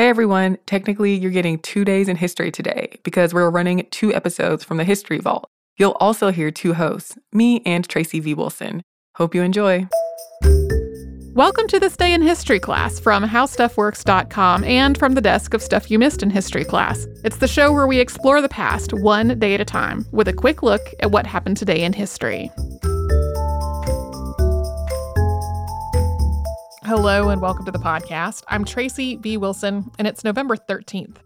Hey everyone, technically you're getting two days in history today because we're running two episodes from the History Vault. You'll also hear two hosts, me and Tracy V. Wilson. Hope you enjoy. Welcome to this day in history class from howstuffworks.com and from the desk of Stuff You Missed in History class. It's the show where we explore the past one day at a time with a quick look at what happened today in history. Hello and welcome to the podcast. I'm Tracy V. Wilson, and it's November 13th.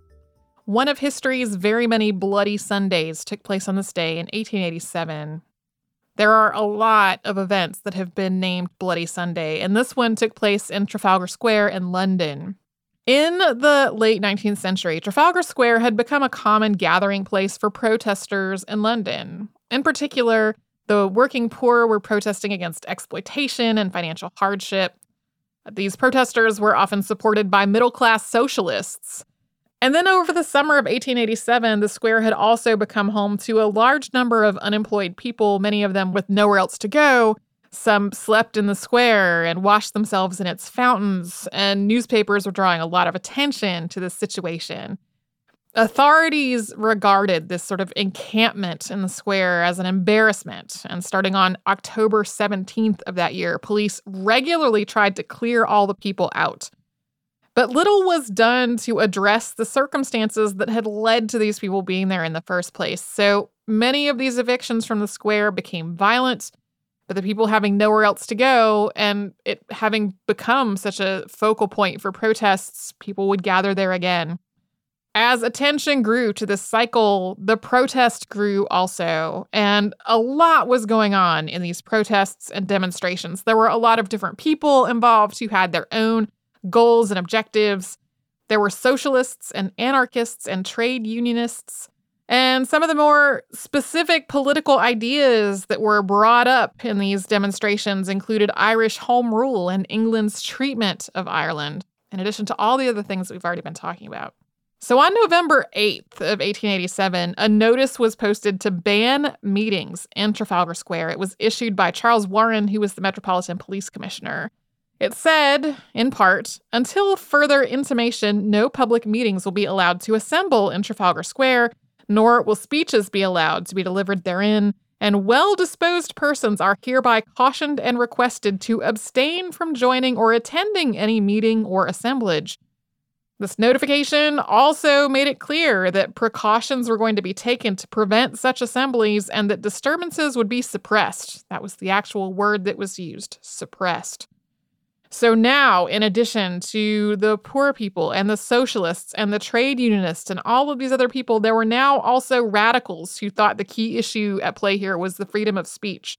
One of history's very many bloody Sundays took place on this day in 1887. There are a lot of events that have been named Bloody Sunday, and this one took place in Trafalgar Square in London. In the late 19th century, Trafalgar Square had become a common gathering place for protesters in London. In particular, the working poor were protesting against exploitation and financial hardship. These protesters were often supported by middle class socialists. And then over the summer of 1887, the square had also become home to a large number of unemployed people, many of them with nowhere else to go. Some slept in the square and washed themselves in its fountains, and newspapers were drawing a lot of attention to this situation. Authorities regarded this sort of encampment in the square as an embarrassment, and starting on October 17th of that year, police regularly tried to clear all the people out. But little was done to address the circumstances that had led to these people being there in the first place. So many of these evictions from the square became violent, but the people having nowhere else to go and it having become such a focal point for protests, people would gather there again. As attention grew to this cycle, the protest grew also, and a lot was going on in these protests and demonstrations. There were a lot of different people involved who had their own goals and objectives. There were socialists and anarchists and trade unionists. And some of the more specific political ideas that were brought up in these demonstrations included Irish home rule and England's treatment of Ireland, in addition to all the other things that we've already been talking about. So on November 8th of 1887, a notice was posted to ban meetings in Trafalgar Square. It was issued by Charles Warren, who was the Metropolitan Police Commissioner. It said, in part, until further intimation, no public meetings will be allowed to assemble in Trafalgar Square, nor will speeches be allowed to be delivered therein, and well disposed persons are hereby cautioned and requested to abstain from joining or attending any meeting or assemblage. This notification also made it clear that precautions were going to be taken to prevent such assemblies and that disturbances would be suppressed. That was the actual word that was used suppressed. So now, in addition to the poor people and the socialists and the trade unionists and all of these other people, there were now also radicals who thought the key issue at play here was the freedom of speech.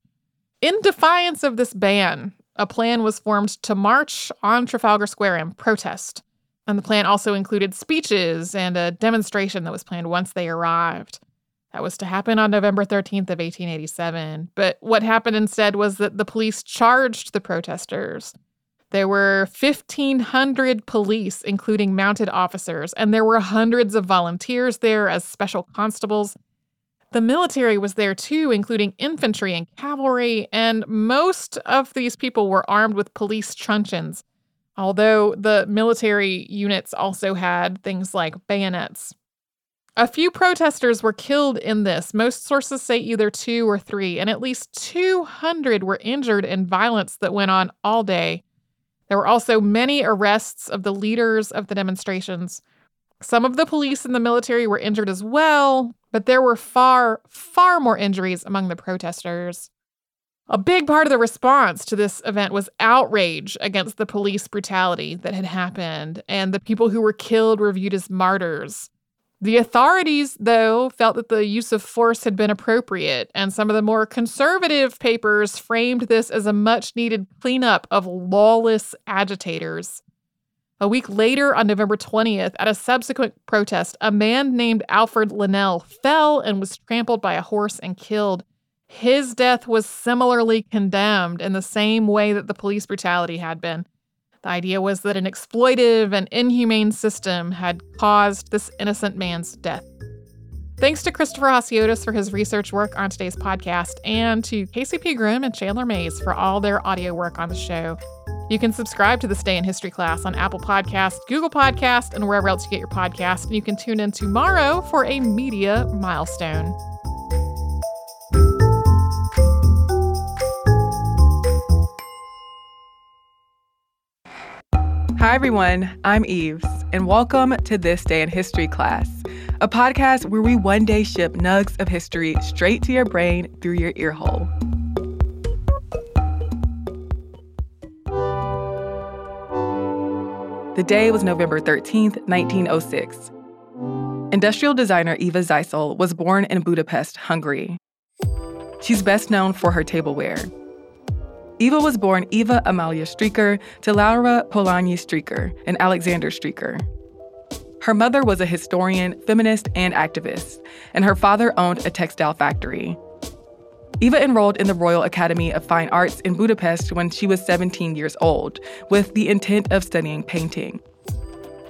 In defiance of this ban, a plan was formed to march on Trafalgar Square in protest. And the plan also included speeches and a demonstration that was planned once they arrived. That was to happen on November 13th of 1887. But what happened instead was that the police charged the protesters. There were 1,500 police, including mounted officers, and there were hundreds of volunteers there as special constables. The military was there too, including infantry and cavalry, and most of these people were armed with police truncheons although the military units also had things like bayonets. A few protesters were killed in this. Most sources say either two or three, and at least 200 were injured in violence that went on all day. There were also many arrests of the leaders of the demonstrations. Some of the police and the military were injured as well, but there were far, far more injuries among the protesters. A big part of the response to this event was outrage against the police brutality that had happened, and the people who were killed were viewed as martyrs. The authorities, though, felt that the use of force had been appropriate, and some of the more conservative papers framed this as a much needed cleanup of lawless agitators. A week later, on November 20th, at a subsequent protest, a man named Alfred Linnell fell and was trampled by a horse and killed. His death was similarly condemned in the same way that the police brutality had been. The idea was that an exploitive and inhumane system had caused this innocent man's death. Thanks to Christopher Hasiotis for his research work on today's podcast, and to KCP Pegram and Chandler Mays for all their audio work on the show. You can subscribe to the Stay in History class on Apple Podcast, Google Podcast, and wherever else you get your podcast. And you can tune in tomorrow for a media milestone. Hi, everyone. I'm Eves, and welcome to This Day in History class, a podcast where we one day ship nugs of history straight to your brain through your ear hole. The day was November 13th, 1906. Industrial designer Eva Zeisel was born in Budapest, Hungary. She's best known for her tableware. Eva was born Eva Amalia Striker to Laura Polanyi Striker and Alexander Striker. Her mother was a historian, feminist, and activist, and her father owned a textile factory. Eva enrolled in the Royal Academy of Fine Arts in Budapest when she was 17 years old, with the intent of studying painting.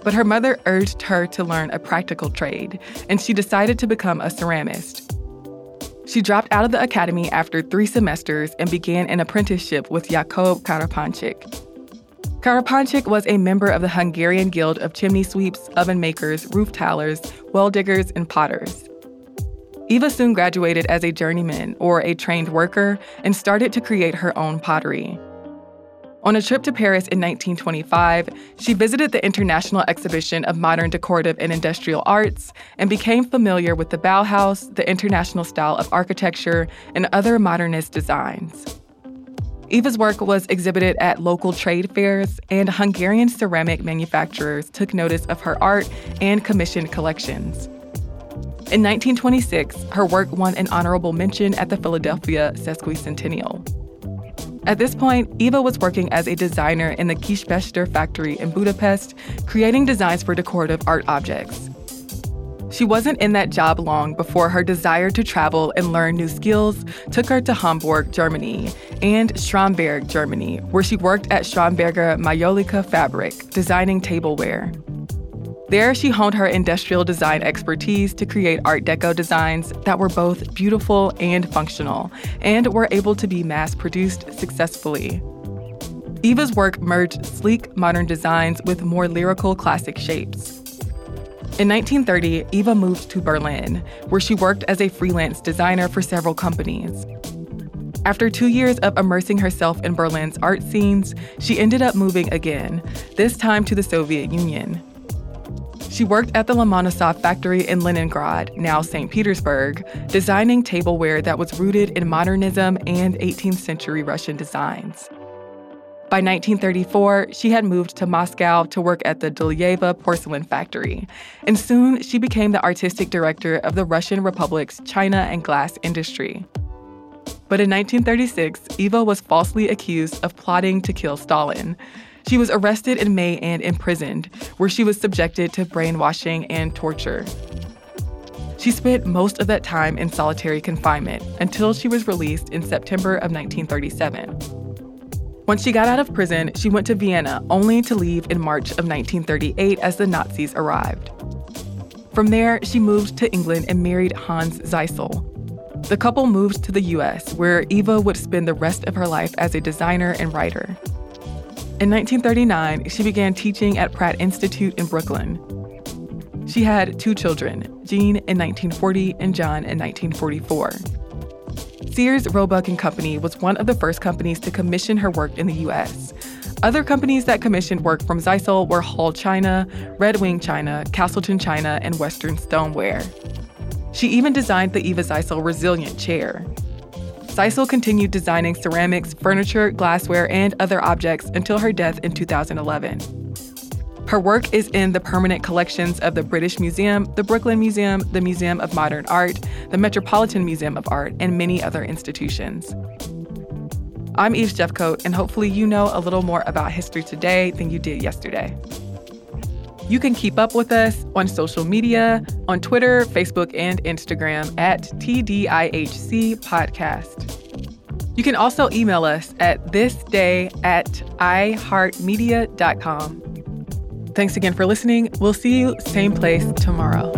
But her mother urged her to learn a practical trade, and she decided to become a ceramist. She dropped out of the academy after three semesters and began an apprenticeship with Jakob Karapancsik. Karapancsik was a member of the Hungarian Guild of Chimney Sweeps, Oven Makers, Roof Tilers, Well Diggers, and Potters. Eva soon graduated as a journeyman or a trained worker and started to create her own pottery. On a trip to Paris in 1925, she visited the International Exhibition of Modern Decorative and Industrial Arts and became familiar with the Bauhaus, the international style of architecture, and other modernist designs. Eva's work was exhibited at local trade fairs, and Hungarian ceramic manufacturers took notice of her art and commissioned collections. In 1926, her work won an honorable mention at the Philadelphia Sesquicentennial. At this point, Eva was working as a designer in the Kispester factory in Budapest, creating designs for decorative art objects. She wasn't in that job long before her desire to travel and learn new skills took her to Hamburg, Germany, and Schramberg, Germany, where she worked at Schramberger Majolica Fabric, designing tableware. There, she honed her industrial design expertise to create Art Deco designs that were both beautiful and functional, and were able to be mass produced successfully. Eva's work merged sleek modern designs with more lyrical classic shapes. In 1930, Eva moved to Berlin, where she worked as a freelance designer for several companies. After two years of immersing herself in Berlin's art scenes, she ended up moving again, this time to the Soviet Union. She worked at the Lomonosov factory in Leningrad, now St. Petersburg, designing tableware that was rooted in modernism and 18th century Russian designs. By 1934, she had moved to Moscow to work at the Dulyeva porcelain factory, and soon she became the artistic director of the Russian Republic's china and glass industry. But in 1936, Eva was falsely accused of plotting to kill Stalin. She was arrested in May and imprisoned, where she was subjected to brainwashing and torture. She spent most of that time in solitary confinement until she was released in September of 1937. Once she got out of prison, she went to Vienna only to leave in March of 1938 as the Nazis arrived. From there, she moved to England and married Hans Zeisel. The couple moved to the US, where Eva would spend the rest of her life as a designer and writer. In 1939, she began teaching at Pratt Institute in Brooklyn. She had two children, Jean in 1940 and John in 1944. Sears, Roebuck and Company was one of the first companies to commission her work in the US. Other companies that commissioned work from Zeisel were Hall China, Red Wing China, Castleton China, and Western Stoneware. She even designed the Eva Zeisel Resilient chair. Zeisel continued designing ceramics, furniture, glassware, and other objects until her death in 2011. Her work is in the permanent collections of the British Museum, the Brooklyn Museum, the Museum of Modern Art, the Metropolitan Museum of Art, and many other institutions. I'm Eves Jeffcoat, and hopefully you know a little more about history today than you did yesterday. You can keep up with us on social media, on Twitter, Facebook, and Instagram at TDIHC Podcast. You can also email us at thisday at iheartmedia.com. Thanks again for listening. We'll see you same place tomorrow.